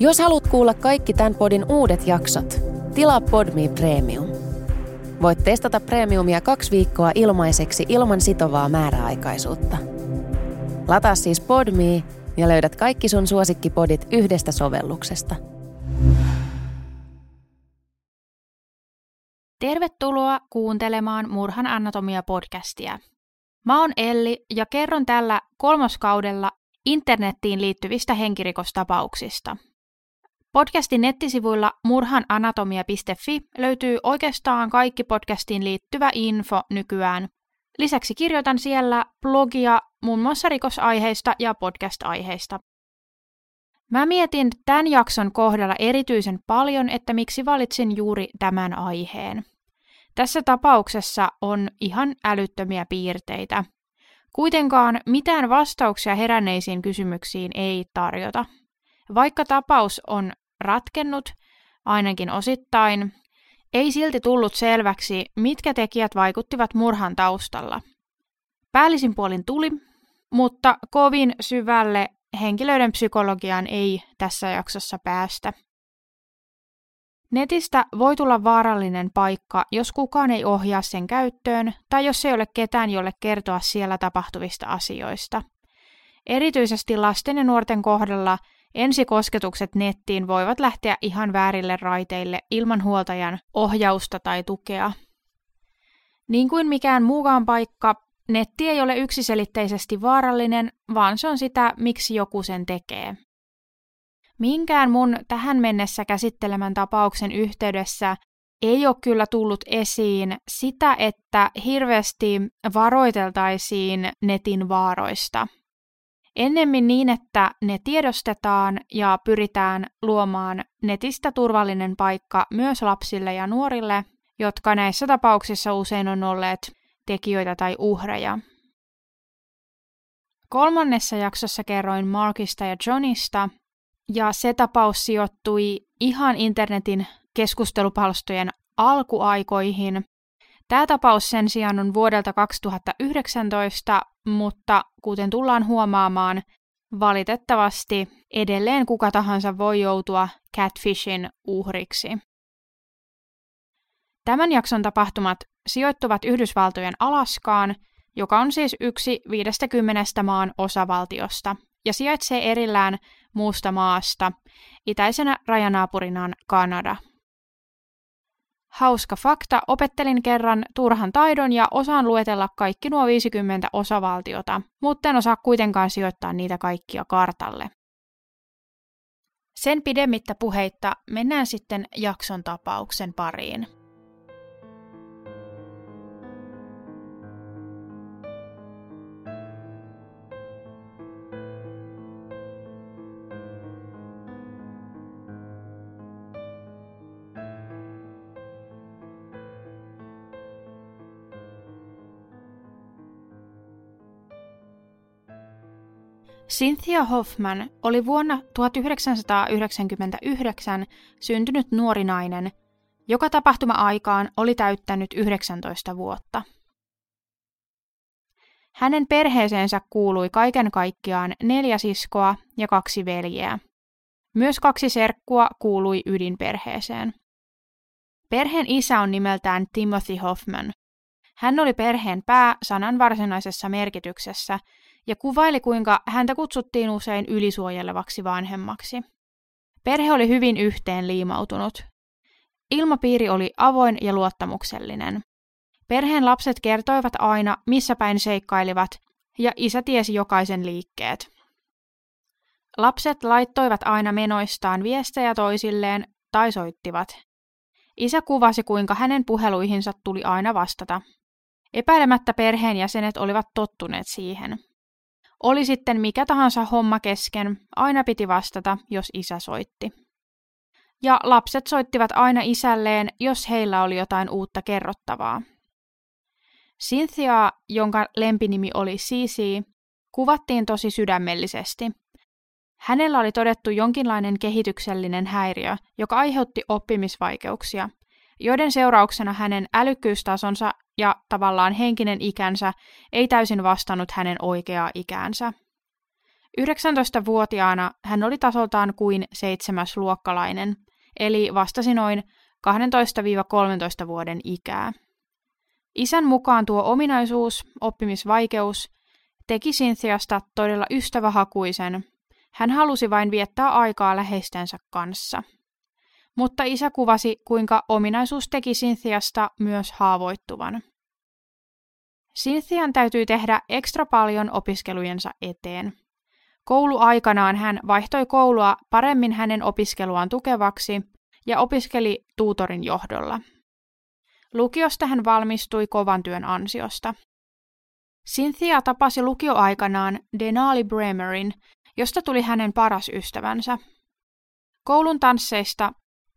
Jos haluat kuulla kaikki tämän podin uudet jaksot, tilaa Podme Premium. Voit testata Premiumia kaksi viikkoa ilmaiseksi ilman sitovaa määräaikaisuutta. Lataa siis Podme ja löydät kaikki sun suosikkipodit yhdestä sovelluksesta. Tervetuloa kuuntelemaan Murhan anatomia-podcastia. Mä oon Elli ja kerron tällä kolmoskaudella internettiin liittyvistä henkirikostapauksista – Podcastin nettisivuilla murhananatomia.fi löytyy oikeastaan kaikki podcastiin liittyvä info nykyään. Lisäksi kirjoitan siellä blogia muun muassa rikosaiheista ja podcast-aiheista. Mä mietin tämän jakson kohdalla erityisen paljon, että miksi valitsin juuri tämän aiheen. Tässä tapauksessa on ihan älyttömiä piirteitä. Kuitenkaan mitään vastauksia heränneisiin kysymyksiin ei tarjota. Vaikka tapaus on ratkennut, ainakin osittain, ei silti tullut selväksi, mitkä tekijät vaikuttivat murhan taustalla. Päällisin puolin tuli, mutta kovin syvälle henkilöiden psykologiaan ei tässä jaksossa päästä. Netistä voi tulla vaarallinen paikka, jos kukaan ei ohjaa sen käyttöön tai jos ei ole ketään, jolle kertoa siellä tapahtuvista asioista. Erityisesti lasten ja nuorten kohdalla Ensikosketukset nettiin voivat lähteä ihan väärille raiteille ilman huoltajan ohjausta tai tukea. Niin kuin mikään muukaan paikka, netti ei ole yksiselitteisesti vaarallinen, vaan se on sitä, miksi joku sen tekee. Minkään mun tähän mennessä käsittelemän tapauksen yhteydessä ei ole kyllä tullut esiin sitä, että hirveästi varoiteltaisiin netin vaaroista – Ennemmin niin, että ne tiedostetaan ja pyritään luomaan netistä turvallinen paikka myös lapsille ja nuorille, jotka näissä tapauksissa usein on olleet tekijöitä tai uhreja. Kolmannessa jaksossa kerroin Markista ja Johnista, ja se tapaus sijoittui ihan internetin keskustelupalstojen alkuaikoihin, Tämä tapaus sen sijaan on vuodelta 2019, mutta kuten tullaan huomaamaan, valitettavasti edelleen kuka tahansa voi joutua catfishin uhriksi. Tämän jakson tapahtumat sijoittuvat Yhdysvaltojen Alaskaan, joka on siis yksi 50 maan osavaltiosta, ja sijaitsee erillään muusta maasta, itäisenä rajanaapurinaan Kanada. Hauska fakta, opettelin kerran turhan taidon ja osaan luetella kaikki nuo 50 osavaltiota, mutta en osaa kuitenkaan sijoittaa niitä kaikkia kartalle. Sen pidemmittä puheitta mennään sitten jakson tapauksen pariin. Cynthia Hoffman oli vuonna 1999 syntynyt nuori nainen, joka tapahtuma-aikaan oli täyttänyt 19 vuotta. Hänen perheeseensä kuului kaiken kaikkiaan neljä siskoa ja kaksi veljeä. Myös kaksi serkkua kuului ydinperheeseen. Perheen isä on nimeltään Timothy Hoffman. Hän oli perheen pää sanan varsinaisessa merkityksessä ja kuvaili, kuinka häntä kutsuttiin usein ylisuojelevaksi vanhemmaksi. Perhe oli hyvin yhteen liimautunut. Ilmapiiri oli avoin ja luottamuksellinen. Perheen lapset kertoivat aina, missä päin seikkailivat, ja isä tiesi jokaisen liikkeet. Lapset laittoivat aina menoistaan viestejä toisilleen tai soittivat. Isä kuvasi, kuinka hänen puheluihinsa tuli aina vastata. Epäilemättä perheenjäsenet olivat tottuneet siihen. Oli sitten mikä tahansa homma kesken, aina piti vastata, jos isä soitti. Ja lapset soittivat aina isälleen, jos heillä oli jotain uutta kerrottavaa. Cynthia, jonka lempinimi oli Sisi, kuvattiin tosi sydämellisesti. Hänellä oli todettu jonkinlainen kehityksellinen häiriö, joka aiheutti oppimisvaikeuksia, joiden seurauksena hänen älykkyystasonsa ja tavallaan henkinen ikänsä ei täysin vastannut hänen oikeaa ikäänsä. 19-vuotiaana hän oli tasoltaan kuin seitsemäs luokkalainen, eli vastasi noin 12-13 vuoden ikää. Isän mukaan tuo ominaisuus, oppimisvaikeus, teki Cynthiasta todella ystävähakuisen. Hän halusi vain viettää aikaa läheistensä kanssa. Mutta isä kuvasi, kuinka ominaisuus teki Cynthiasta myös haavoittuvan. Cynthian täytyy tehdä ekstra paljon opiskelujensa eteen. Kouluaikanaan hän vaihtoi koulua paremmin hänen opiskeluaan tukevaksi ja opiskeli tuutorin johdolla. Lukiosta hän valmistui kovan työn ansiosta. Cynthia tapasi lukioaikanaan Denali Bremerin, josta tuli hänen paras ystävänsä. Koulun tansseista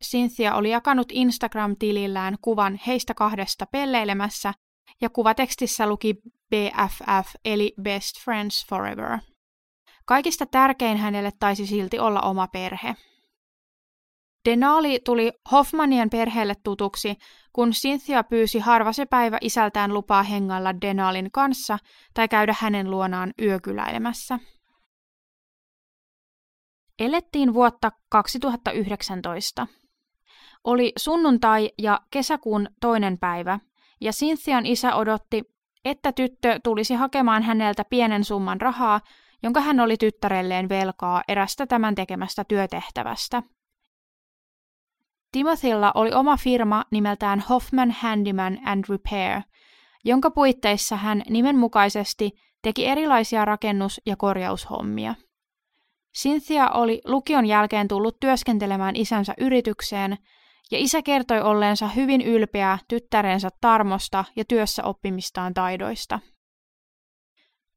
Cynthia oli jakanut Instagram-tilillään kuvan heistä kahdesta pelleilemässä ja kuvatekstissä luki BFF eli Best Friends Forever. Kaikista tärkein hänelle taisi silti olla oma perhe. Denali tuli Hoffmanien perheelle tutuksi, kun Cynthia pyysi harva se päivä isältään lupaa hengailla Denalin kanssa tai käydä hänen luonaan yökyläilemässä. Elettiin vuotta 2019. Oli sunnuntai ja kesäkuun toinen päivä, ja Cynthian isä odotti, että tyttö tulisi hakemaan häneltä pienen summan rahaa, jonka hän oli tyttärelleen velkaa erästä tämän tekemästä työtehtävästä. Timothylla oli oma firma nimeltään Hoffman Handyman and Repair, jonka puitteissa hän nimenmukaisesti teki erilaisia rakennus- ja korjaushommia. Cynthia oli lukion jälkeen tullut työskentelemään isänsä yritykseen, ja isä kertoi olleensa hyvin ylpeä tyttärensä tarmosta ja työssä oppimistaan taidoista.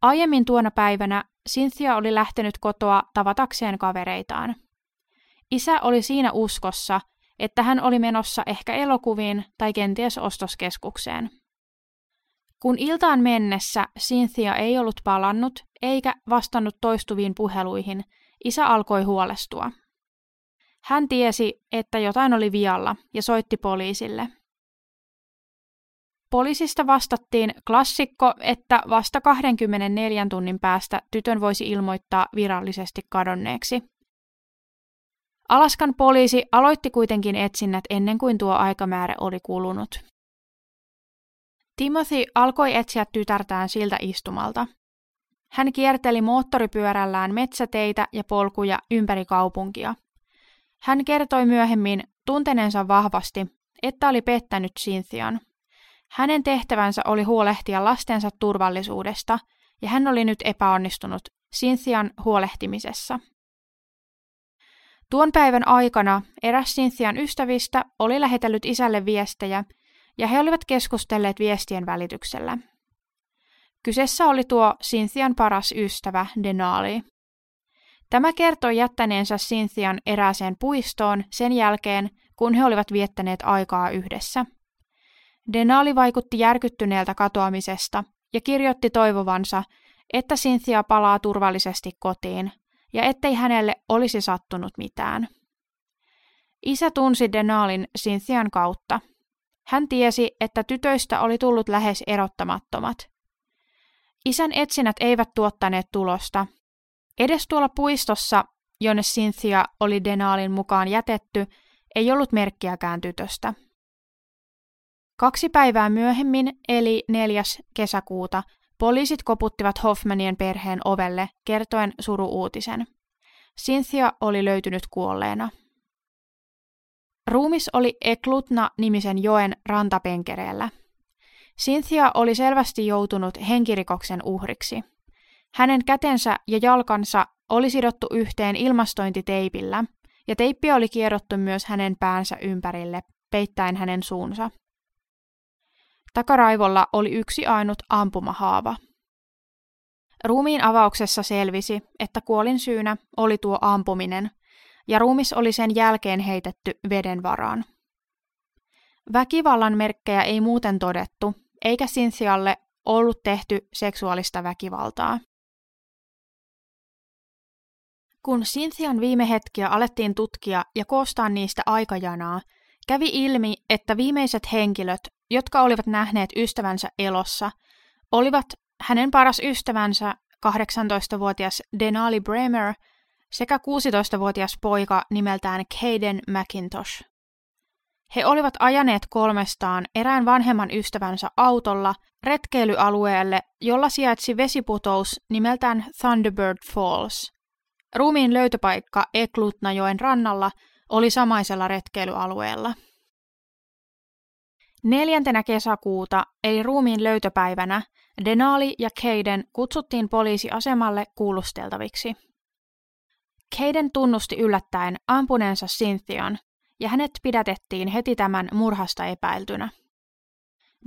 Aiemmin tuona päivänä Cynthia oli lähtenyt kotoa tavatakseen kavereitaan. Isä oli siinä uskossa, että hän oli menossa ehkä elokuviin tai kenties ostoskeskukseen. Kun iltaan mennessä Cynthia ei ollut palannut eikä vastannut toistuviin puheluihin, isä alkoi huolestua. Hän tiesi, että jotain oli vialla ja soitti poliisille. Poliisista vastattiin klassikko, että vasta 24 tunnin päästä tytön voisi ilmoittaa virallisesti kadonneeksi. Alaskan poliisi aloitti kuitenkin etsinnät ennen kuin tuo aikamäärä oli kulunut. Timothy alkoi etsiä tytärtään siltä istumalta. Hän kierteli moottoripyörällään metsäteitä ja polkuja ympäri kaupunkia. Hän kertoi myöhemmin tunteneensa vahvasti, että oli pettänyt Cynthian. Hänen tehtävänsä oli huolehtia lastensa turvallisuudesta, ja hän oli nyt epäonnistunut Cynthian huolehtimisessa. Tuon päivän aikana eräs Cynthian ystävistä oli lähetellyt isälle viestejä, ja he olivat keskustelleet viestien välityksellä. Kyseessä oli tuo Cynthian paras ystävä, Denali. Tämä kertoi jättäneensä Cynthian erääseen puistoon sen jälkeen, kun he olivat viettäneet aikaa yhdessä. Denali vaikutti järkyttyneeltä katoamisesta ja kirjoitti toivovansa, että Cynthia palaa turvallisesti kotiin ja ettei hänelle olisi sattunut mitään. Isä tunsi Denalin Cynthian kautta. Hän tiesi, että tytöistä oli tullut lähes erottamattomat. Isän etsinnät eivät tuottaneet tulosta. Edes tuolla puistossa, jonne Cynthia oli Denalin mukaan jätetty, ei ollut merkkiäkään tytöstä. Kaksi päivää myöhemmin, eli 4. kesäkuuta, Poliisit koputtivat Hoffmanien perheen ovelle kertoen suruuutisen. Cynthia oli löytynyt kuolleena. Ruumis oli Eklutna-nimisen joen rantapenkereellä. Cynthia oli selvästi joutunut henkirikoksen uhriksi. Hänen kätensä ja jalkansa oli sidottu yhteen ilmastointiteipillä, ja teippi oli kierrottu myös hänen päänsä ympärille, peittäen hänen suunsa. Takaraivolla oli yksi ainut ampumahaava. Ruumiin avauksessa selvisi, että kuolin syynä oli tuo ampuminen, ja ruumis oli sen jälkeen heitetty veden varaan. Väkivallan merkkejä ei muuten todettu, eikä Sinsialle ollut tehty seksuaalista väkivaltaa. Kun Cynthian viime hetkiä alettiin tutkia ja koostaa niistä aikajanaa, kävi ilmi, että viimeiset henkilöt, jotka olivat nähneet ystävänsä elossa, olivat hänen paras ystävänsä, 18-vuotias Denali Bremer sekä 16-vuotias poika nimeltään Caden McIntosh. He olivat ajaneet kolmestaan erään vanhemman ystävänsä autolla retkeilyalueelle, jolla sijaitsi vesiputous nimeltään Thunderbird Falls. Ruumiin löytöpaikka Eklutnajoen rannalla oli samaisella retkeilyalueella. Neljäntenä kesäkuuta, eli ruumiin löytöpäivänä, Denali ja Keiden kutsuttiin poliisiasemalle kuulusteltaviksi. Keiden tunnusti yllättäen ampuneensa Cynthian, ja hänet pidätettiin heti tämän murhasta epäiltynä.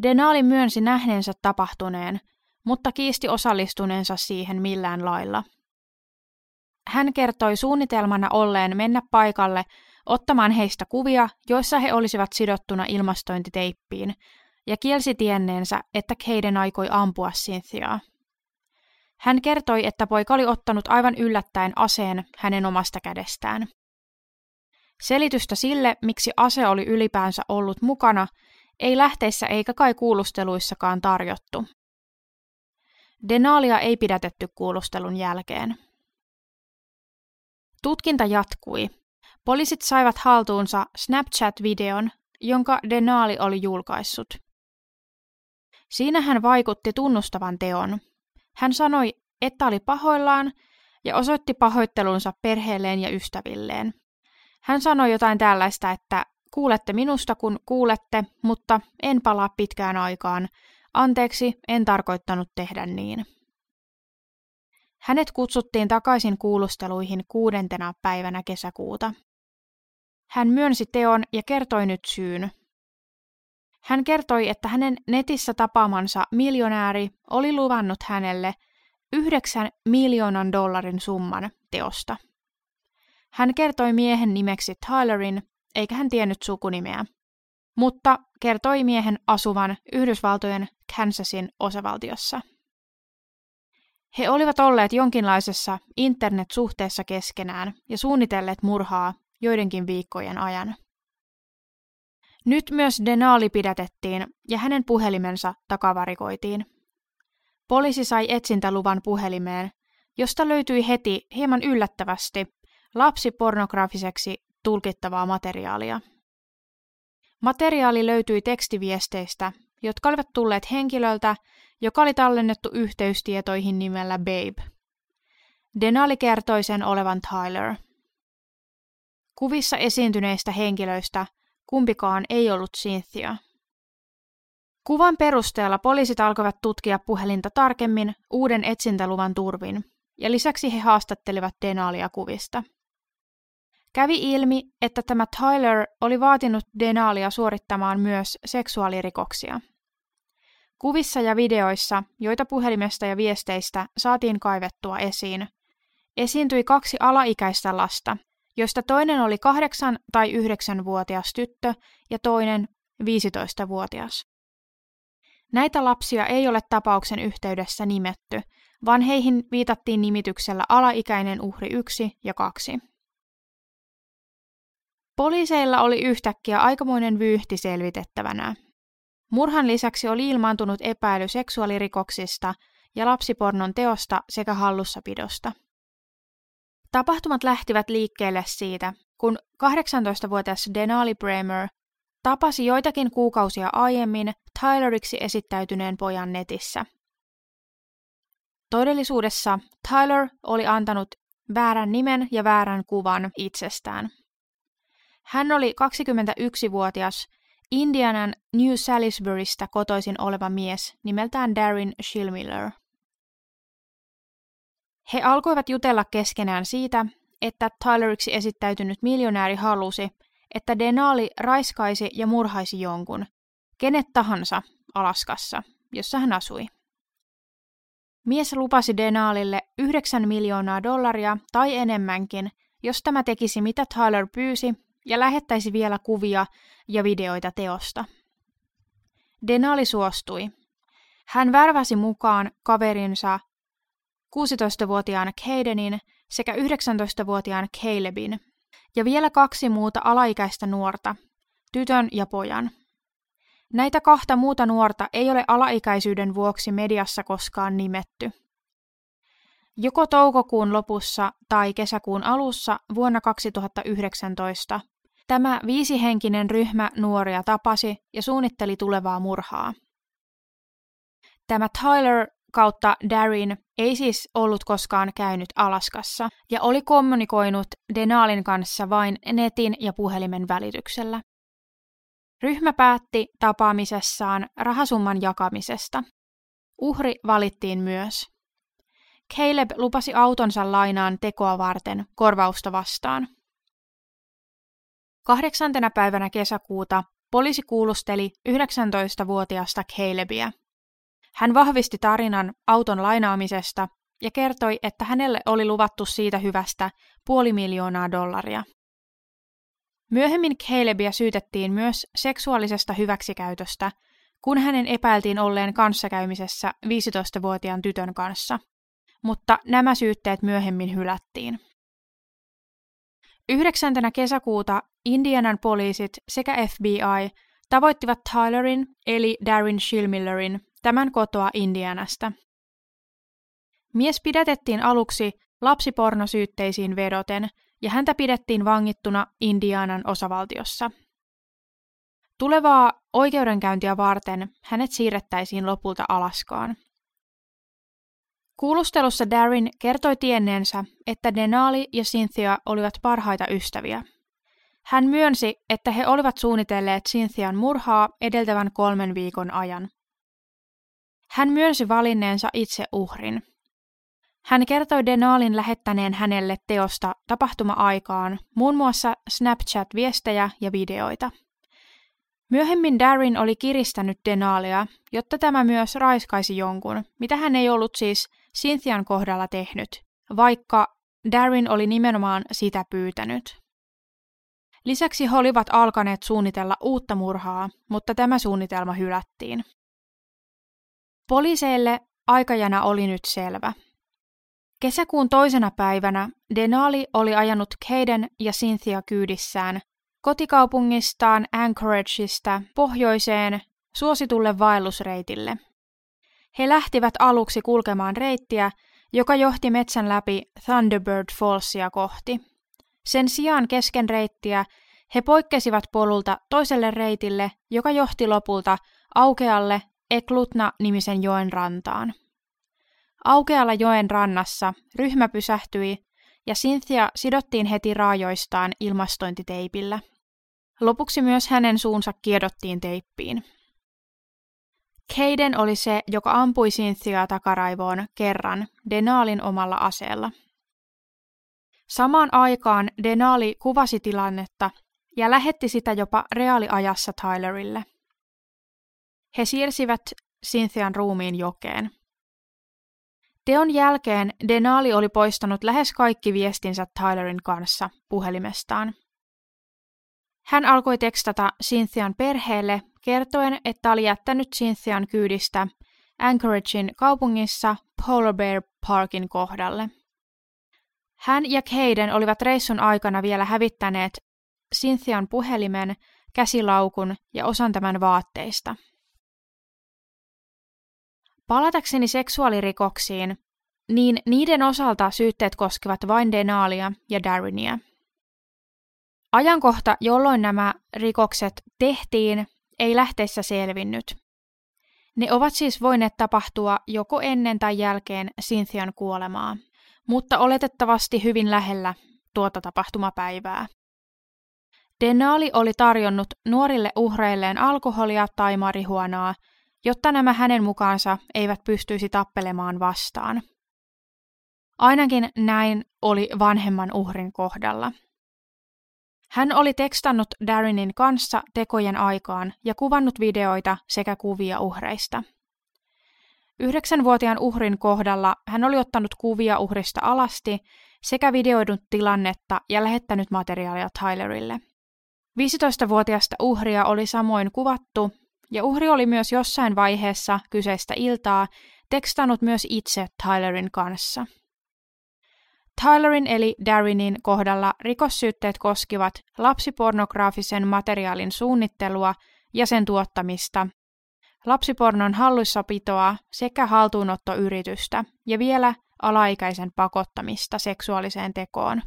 Denali myönsi nähneensä tapahtuneen, mutta kiisti osallistuneensa siihen millään lailla. Hän kertoi suunnitelmana olleen mennä paikalle ottamaan heistä kuvia, joissa he olisivat sidottuna ilmastointiteippiin, ja kielsi tienneensä, että Keiden aikoi ampua Cynthiaa. Hän kertoi, että poika oli ottanut aivan yllättäen aseen hänen omasta kädestään. Selitystä sille, miksi ase oli ylipäänsä ollut mukana, ei lähteissä eikä kai kuulusteluissakaan tarjottu. Denalia ei pidätetty kuulustelun jälkeen. Tutkinta jatkui. Poliisit saivat haltuunsa Snapchat-videon, jonka Denali oli julkaissut. Siinä hän vaikutti tunnustavan teon. Hän sanoi, että oli pahoillaan ja osoitti pahoittelunsa perheelleen ja ystävilleen. Hän sanoi jotain tällaista, että kuulette minusta kun kuulette, mutta en palaa pitkään aikaan. Anteeksi, en tarkoittanut tehdä niin. Hänet kutsuttiin takaisin kuulusteluihin kuudentena päivänä kesäkuuta. Hän myönsi teon ja kertoi nyt syyn. Hän kertoi, että hänen netissä tapaamansa miljonääri oli luvannut hänelle yhdeksän miljoonan dollarin summan teosta. Hän kertoi miehen nimeksi Tylerin, eikä hän tiennyt sukunimeä, mutta kertoi miehen asuvan Yhdysvaltojen Kansasin osavaltiossa. He olivat olleet jonkinlaisessa internetsuhteessa keskenään ja suunnitelleet murhaa joidenkin viikkojen ajan. Nyt myös Denali pidätettiin ja hänen puhelimensa takavarikoitiin. Poliisi sai etsintäluvan puhelimeen, josta löytyi heti hieman yllättävästi lapsipornografiseksi tulkittavaa materiaalia. Materiaali löytyi tekstiviesteistä, jotka olivat tulleet henkilöltä, joka oli tallennettu yhteystietoihin nimellä Babe. Denali kertoi sen olevan Tyler. Kuvissa esiintyneistä henkilöistä kumpikaan ei ollut Cynthia. Kuvan perusteella poliisit alkoivat tutkia puhelinta tarkemmin uuden etsintäluvan turvin, ja lisäksi he haastattelivat Denalia kuvista. Kävi ilmi, että tämä Tyler oli vaatinut Denalia suorittamaan myös seksuaalirikoksia. Kuvissa ja videoissa, joita puhelimesta ja viesteistä saatiin kaivettua esiin, esiintyi kaksi alaikäistä lasta, joista toinen oli 8- tai 9-vuotias tyttö ja toinen 15-vuotias. Näitä lapsia ei ole tapauksen yhteydessä nimetty, vaan heihin viitattiin nimityksellä alaikäinen uhri 1 ja 2. Poliiseilla oli yhtäkkiä aikamoinen vyyhti selvitettävänä. Murhan lisäksi oli ilmaantunut epäily seksuaalirikoksista ja lapsipornon teosta sekä hallussapidosta. Tapahtumat lähtivät liikkeelle siitä, kun 18-vuotias Denali Bremer tapasi joitakin kuukausia aiemmin Tyleriksi esittäytyneen pojan netissä. Todellisuudessa Tyler oli antanut väärän nimen ja väärän kuvan itsestään. Hän oli 21-vuotias Indianan New Salisburysta kotoisin oleva mies nimeltään Darren Schilmiller. He alkoivat jutella keskenään siitä, että Tyleriksi esittäytynyt miljonääri halusi, että Denali raiskaisi ja murhaisi jonkun, kenet tahansa Alaskassa, jossa hän asui. Mies lupasi Denaalille 9 miljoonaa dollaria tai enemmänkin, jos tämä tekisi mitä Tyler pyysi ja lähettäisi vielä kuvia ja videoita teosta. Denali suostui. Hän värväsi mukaan kaverinsa 16-vuotiaan Cadenin sekä 19-vuotiaan Calebin ja vielä kaksi muuta alaikäistä nuorta, tytön ja pojan. Näitä kahta muuta nuorta ei ole alaikäisyyden vuoksi mediassa koskaan nimetty. Joko toukokuun lopussa tai kesäkuun alussa vuonna 2019 tämä viisihenkinen ryhmä nuoria tapasi ja suunnitteli tulevaa murhaa. Tämä Tyler kautta Darin ei siis ollut koskaan käynyt Alaskassa ja oli kommunikoinut Denalin kanssa vain netin ja puhelimen välityksellä. Ryhmä päätti tapaamisessaan rahasumman jakamisesta. Uhri valittiin myös. Caleb lupasi autonsa lainaan tekoa varten korvausta vastaan. Kahdeksantena päivänä kesäkuuta poliisi kuulusteli 19-vuotiaasta Calebia. Hän vahvisti tarinan auton lainaamisesta ja kertoi, että hänelle oli luvattu siitä hyvästä puoli miljoonaa dollaria. Myöhemmin Calebia syytettiin myös seksuaalisesta hyväksikäytöstä, kun hänen epäiltiin olleen kanssakäymisessä 15-vuotiaan tytön kanssa, mutta nämä syytteet myöhemmin hylättiin. 9. kesäkuuta Indianan poliisit sekä FBI tavoittivat Tylerin eli Darren Shilmillerin tämän kotoa Indianasta. Mies pidätettiin aluksi lapsipornosyytteisiin vedoten ja häntä pidettiin vangittuna Indianan osavaltiossa. Tulevaa oikeudenkäyntiä varten hänet siirrettäisiin lopulta Alaskaan. Kuulustelussa Darin kertoi tienneensä, että Denali ja Cynthia olivat parhaita ystäviä. Hän myönsi, että he olivat suunnitelleet Cynthian murhaa edeltävän kolmen viikon ajan. Hän myönsi valinneensa itse uhrin. Hän kertoi Denalin lähettäneen hänelle teosta tapahtuma-aikaan muun muassa Snapchat-viestejä ja videoita. Myöhemmin Darin oli kiristänyt Denalia, jotta tämä myös raiskaisi jonkun, mitä hän ei ollut siis Cynthian kohdalla tehnyt, vaikka Darin oli nimenomaan sitä pyytänyt. Lisäksi he olivat alkaneet suunnitella uutta murhaa, mutta tämä suunnitelma hylättiin. Poliiseille aikajana oli nyt selvä. Kesäkuun toisena päivänä Denali oli ajanut Keiden ja Cynthia kyydissään kotikaupungistaan Anchorageista pohjoiseen suositulle vaellusreitille. He lähtivät aluksi kulkemaan reittiä, joka johti metsän läpi Thunderbird Fallsia kohti. Sen sijaan kesken reittiä he poikkesivat polulta toiselle reitille, joka johti lopulta aukealle Eklutna-nimisen joen rantaan. Aukealla joen rannassa ryhmä pysähtyi ja Cynthia sidottiin heti raajoistaan ilmastointiteipillä. Lopuksi myös hänen suunsa kiedottiin teippiin. Keiden oli se, joka ampui Cynthiaa takaraivoon kerran Denaalin omalla aseella. Samaan aikaan Denali kuvasi tilannetta ja lähetti sitä jopa reaaliajassa Tylerille. He siirsivät Cynthian ruumiin jokeen. Teon jälkeen Denali oli poistanut lähes kaikki viestinsä Tylerin kanssa puhelimestaan. Hän alkoi tekstata Cynthian perheelle kertoen, että oli jättänyt Cynthian kyydistä Anchoragein kaupungissa Polar Bear Parkin kohdalle. Hän ja Keiden olivat reissun aikana vielä hävittäneet Cynthian puhelimen, käsilaukun ja osan tämän vaatteista. Palatakseni seksuaalirikoksiin, niin niiden osalta syytteet koskevat vain Denalia ja Darinia. Ajankohta, jolloin nämä rikokset tehtiin, ei lähteessä selvinnyt. Ne ovat siis voineet tapahtua joko ennen tai jälkeen Cynthian kuolemaa, mutta oletettavasti hyvin lähellä tuota tapahtumapäivää. Denali oli tarjonnut nuorille uhreilleen alkoholia tai marihuonaa, jotta nämä hänen mukaansa eivät pystyisi tappelemaan vastaan. Ainakin näin oli vanhemman uhrin kohdalla. Hän oli tekstannut Darinin kanssa tekojen aikaan ja kuvannut videoita sekä kuvia uhreista. Yhdeksänvuotiaan uhrin kohdalla hän oli ottanut kuvia uhrista alasti sekä videoidut tilannetta ja lähettänyt materiaalia Tylerille. 15-vuotiasta uhria oli samoin kuvattu, ja uhri oli myös jossain vaiheessa kyseistä iltaa tekstannut myös itse Tylerin kanssa. Tylerin eli Darinin kohdalla rikossyytteet koskivat lapsipornograafisen materiaalin suunnittelua ja sen tuottamista, lapsipornon hallussapitoa sekä haltuunottoyritystä ja vielä alaikäisen pakottamista seksuaaliseen tekoon.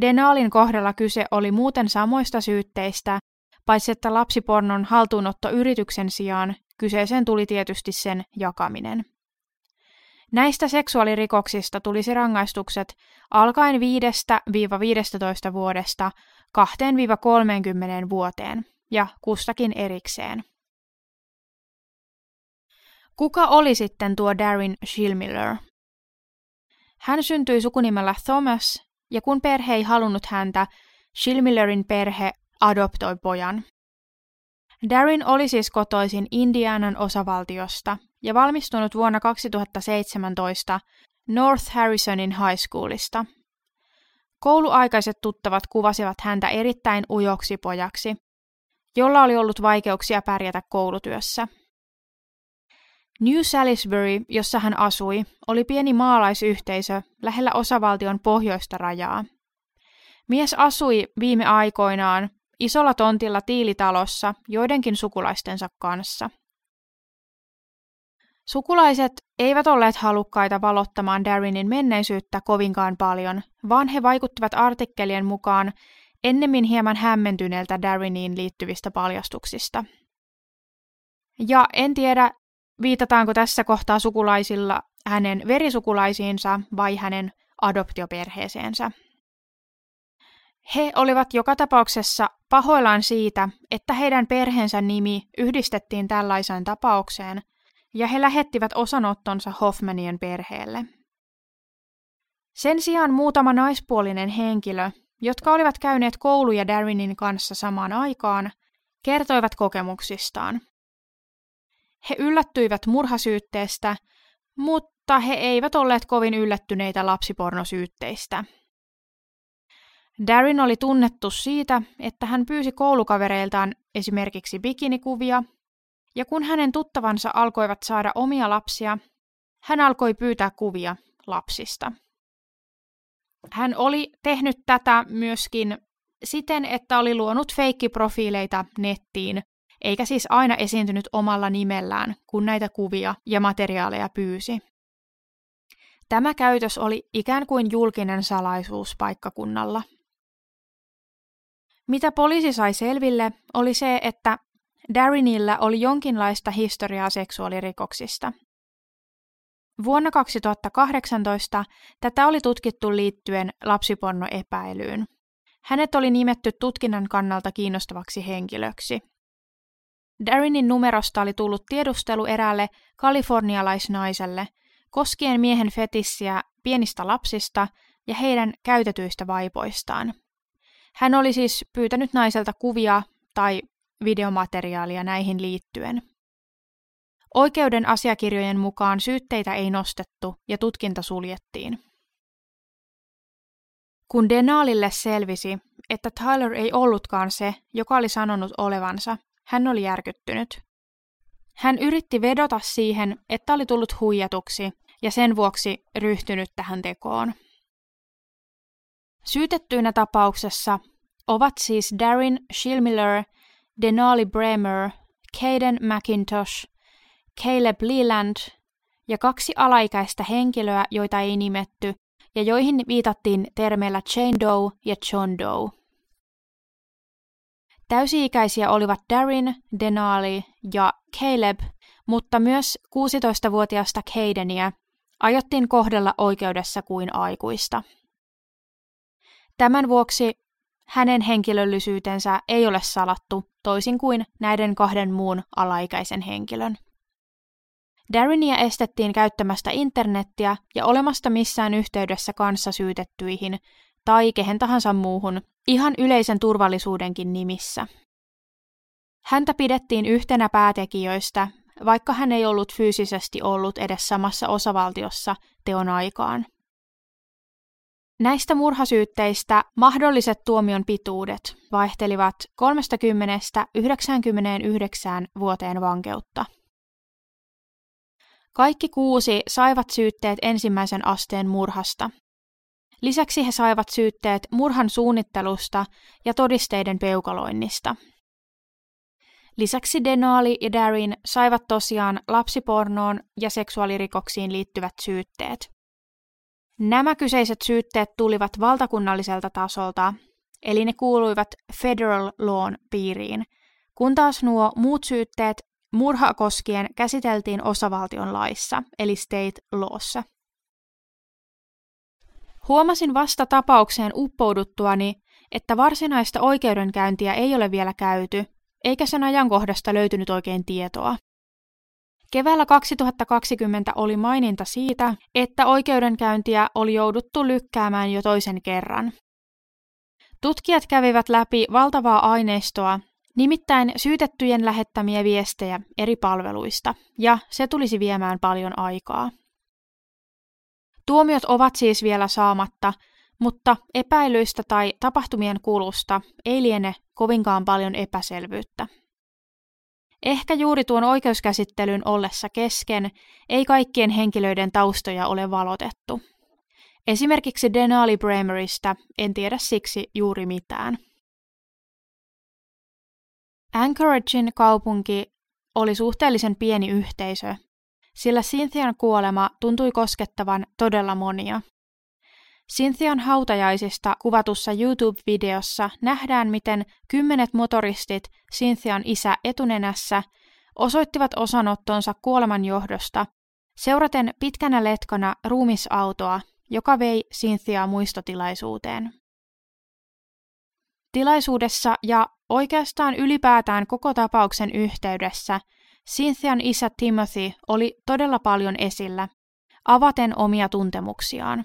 Denaalin kohdalla kyse oli muuten samoista syytteistä, paitsi että lapsipornon haltuunotto yrityksen sijaan kyseeseen tuli tietysti sen jakaminen. Näistä seksuaalirikoksista tulisi rangaistukset alkaen 5-15 vuodesta 2-30 vuoteen ja kustakin erikseen. Kuka oli sitten tuo Darin Schilmiller? Hän syntyi sukunimellä Thomas, ja kun perhe ei halunnut häntä, Schilmillerin perhe adoptoi pojan. Darin oli siis kotoisin Indianan osavaltiosta ja valmistunut vuonna 2017 North Harrisonin High Schoolista. Kouluaikaiset tuttavat kuvasivat häntä erittäin ujoksi pojaksi, jolla oli ollut vaikeuksia pärjätä koulutyössä. New Salisbury, jossa hän asui, oli pieni maalaisyhteisö lähellä osavaltion pohjoista rajaa. Mies asui viime aikoinaan isolla tontilla tiilitalossa joidenkin sukulaistensa kanssa. Sukulaiset eivät olleet halukkaita valottamaan Darinin menneisyyttä kovinkaan paljon, vaan he vaikuttivat artikkelien mukaan ennemmin hieman hämmentyneeltä Dariniin liittyvistä paljastuksista. Ja en tiedä, viitataanko tässä kohtaa sukulaisilla hänen verisukulaisiinsa vai hänen adoptioperheeseensä. He olivat joka tapauksessa pahoillaan siitä, että heidän perheensä nimi yhdistettiin tällaiseen tapaukseen, ja he lähettivät osanottonsa Hoffmanien perheelle. Sen sijaan muutama naispuolinen henkilö, jotka olivat käyneet kouluja Darinin kanssa samaan aikaan, kertoivat kokemuksistaan. He yllättyivät murhasyytteestä, mutta he eivät olleet kovin yllättyneitä lapsipornosyytteistä. Darin oli tunnettu siitä, että hän pyysi koulukavereiltaan esimerkiksi bikinikuvia, ja kun hänen tuttavansa alkoivat saada omia lapsia, hän alkoi pyytää kuvia lapsista. Hän oli tehnyt tätä myöskin siten, että oli luonut feikkiprofiileita nettiin, eikä siis aina esiintynyt omalla nimellään, kun näitä kuvia ja materiaaleja pyysi. Tämä käytös oli ikään kuin julkinen salaisuus paikkakunnalla. Mitä poliisi sai selville, oli se, että Darinilla oli jonkinlaista historiaa seksuaalirikoksista. Vuonna 2018 tätä oli tutkittu liittyen lapsipornoepäilyyn. Hänet oli nimetty tutkinnan kannalta kiinnostavaksi henkilöksi. Darinin numerosta oli tullut tiedustelu eräälle kalifornialaisnaiselle koskien miehen fetissiä pienistä lapsista ja heidän käytetyistä vaipoistaan. Hän oli siis pyytänyt naiselta kuvia tai videomateriaalia näihin liittyen. Oikeuden asiakirjojen mukaan syytteitä ei nostettu ja tutkinta suljettiin. Kun Denaalille selvisi, että Tyler ei ollutkaan se, joka oli sanonut olevansa, hän oli järkyttynyt. Hän yritti vedota siihen, että oli tullut huijatuksi ja sen vuoksi ryhtynyt tähän tekoon. Syytettyinä tapauksessa ovat siis Darin Schilmiller, Denali Bremer, Caden McIntosh, Caleb Leland ja kaksi alaikäistä henkilöä, joita ei nimetty ja joihin viitattiin termeillä Jane Doe ja John Doe. Täysi-ikäisiä olivat Darin, Denali ja Caleb, mutta myös 16-vuotiaasta Cadenia aiottiin kohdella oikeudessa kuin aikuista. Tämän vuoksi hänen henkilöllisyytensä ei ole salattu toisin kuin näiden kahden muun alaikäisen henkilön. Darinia estettiin käyttämästä internettiä ja olemasta missään yhteydessä kanssa syytettyihin tai kehen tahansa muuhun, ihan yleisen turvallisuudenkin nimissä. Häntä pidettiin yhtenä päätekijöistä, vaikka hän ei ollut fyysisesti ollut edes samassa osavaltiossa teon aikaan. Näistä murhasyytteistä mahdolliset tuomion pituudet vaihtelivat 30-99 vuoteen vankeutta. Kaikki kuusi saivat syytteet ensimmäisen asteen murhasta. Lisäksi he saivat syytteet murhan suunnittelusta ja todisteiden peukaloinnista. Lisäksi Denali ja Darin saivat tosiaan lapsipornoon ja seksuaalirikoksiin liittyvät syytteet. Nämä kyseiset syytteet tulivat valtakunnalliselta tasolta, eli ne kuuluivat federal lawn piiriin, kun taas nuo muut syytteet murhaa koskien käsiteltiin osavaltion laissa, eli state lawssa. Huomasin vasta tapaukseen uppouduttuani, että varsinaista oikeudenkäyntiä ei ole vielä käyty, eikä sen ajankohdasta löytynyt oikein tietoa. Keväällä 2020 oli maininta siitä, että oikeudenkäyntiä oli jouduttu lykkäämään jo toisen kerran. Tutkijat kävivät läpi valtavaa aineistoa, nimittäin syytettyjen lähettämiä viestejä eri palveluista, ja se tulisi viemään paljon aikaa. Tuomiot ovat siis vielä saamatta, mutta epäilyistä tai tapahtumien kulusta ei liene kovinkaan paljon epäselvyyttä. Ehkä juuri tuon oikeuskäsittelyn ollessa kesken ei kaikkien henkilöiden taustoja ole valotettu. Esimerkiksi Denali Bremeristä en tiedä siksi juuri mitään. Anchoragein kaupunki oli suhteellisen pieni yhteisö, sillä Cynthian kuolema tuntui koskettavan todella monia. Cynthian hautajaisista kuvatussa YouTube-videossa nähdään, miten kymmenet motoristit Cynthian isä etunenässä osoittivat osanottonsa kuoleman johdosta, seuraten pitkänä letkana ruumisautoa, joka vei Cynthiaa muistotilaisuuteen. Tilaisuudessa ja oikeastaan ylipäätään koko tapauksen yhteydessä Cynthian isä Timothy oli todella paljon esillä, avaten omia tuntemuksiaan.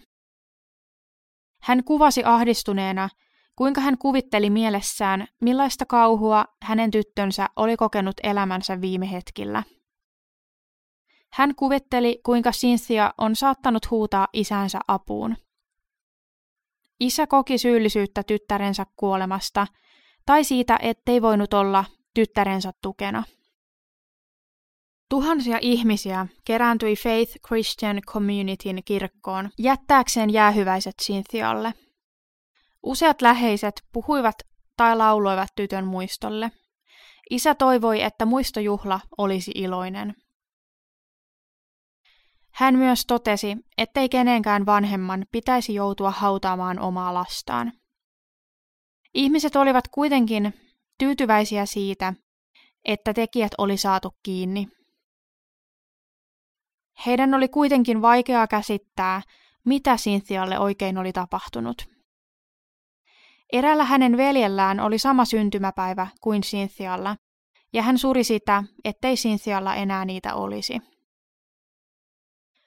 Hän kuvasi ahdistuneena, kuinka hän kuvitteli mielessään, millaista kauhua hänen tyttönsä oli kokenut elämänsä viime hetkillä. Hän kuvitteli, kuinka Cynthia on saattanut huutaa isänsä apuun. Isä koki syyllisyyttä tyttärensä kuolemasta tai siitä, ettei voinut olla tyttärensä tukena. Tuhansia ihmisiä kerääntyi Faith Christian Communityn kirkkoon jättääkseen jäähyväiset Cynthialle. Useat läheiset puhuivat tai lauloivat tytön muistolle. Isä toivoi, että muistojuhla olisi iloinen. Hän myös totesi, ettei kenenkään vanhemman pitäisi joutua hautaamaan omaa lastaan. Ihmiset olivat kuitenkin tyytyväisiä siitä, että tekijät oli saatu kiinni. Heidän oli kuitenkin vaikeaa käsittää, mitä Cynthialle oikein oli tapahtunut. Erällä hänen veljellään oli sama syntymäpäivä kuin Cynthialla, ja hän suri sitä, ettei Cynthialla enää niitä olisi.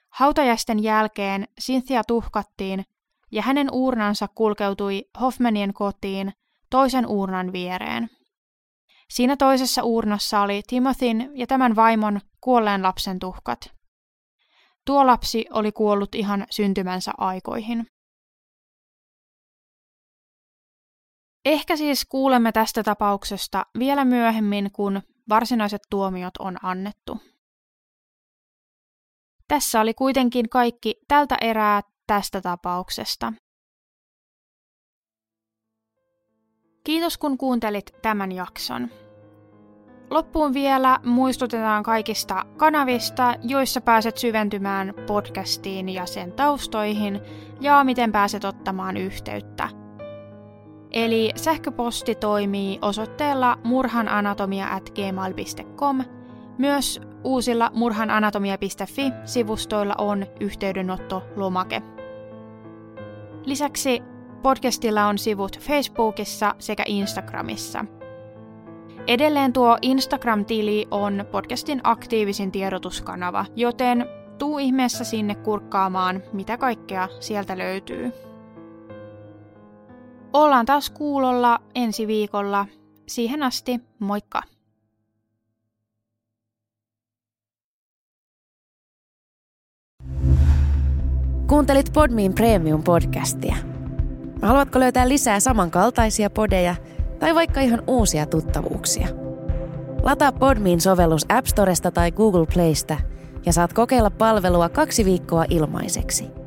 Hautajaisten jälkeen Cynthia tuhkattiin ja hänen uurnansa kulkeutui Hoffmanien kotiin toisen uurnan viereen. Siinä toisessa uurnassa oli Timothyn ja tämän vaimon kuolleen lapsen tuhkat. Tuo lapsi oli kuollut ihan syntymänsä aikoihin. Ehkä siis kuulemme tästä tapauksesta vielä myöhemmin, kun varsinaiset tuomiot on annettu. Tässä oli kuitenkin kaikki tältä erää tästä tapauksesta. Kiitos kun kuuntelit tämän jakson. Loppuun vielä muistutetaan kaikista kanavista, joissa pääset syventymään podcastiin ja sen taustoihin ja miten pääset ottamaan yhteyttä. Eli sähköposti toimii osoitteella murhananatomia.gmail.com. Myös uusilla murhananatomia.fi-sivustoilla on yhteydenottolomake. Lisäksi podcastilla on sivut Facebookissa sekä Instagramissa – Edelleen tuo Instagram-tili on podcastin aktiivisin tiedotuskanava, joten tuu ihmeessä sinne kurkkaamaan, mitä kaikkea sieltä löytyy. Ollaan taas kuulolla ensi viikolla. Siihen asti, moikka! Kuuntelit Podmin Premium-podcastia. Haluatko löytää lisää samankaltaisia podeja – tai vaikka ihan uusia tuttavuuksia. Lataa Podmin sovellus App Storesta tai Google Playsta ja saat kokeilla palvelua kaksi viikkoa ilmaiseksi –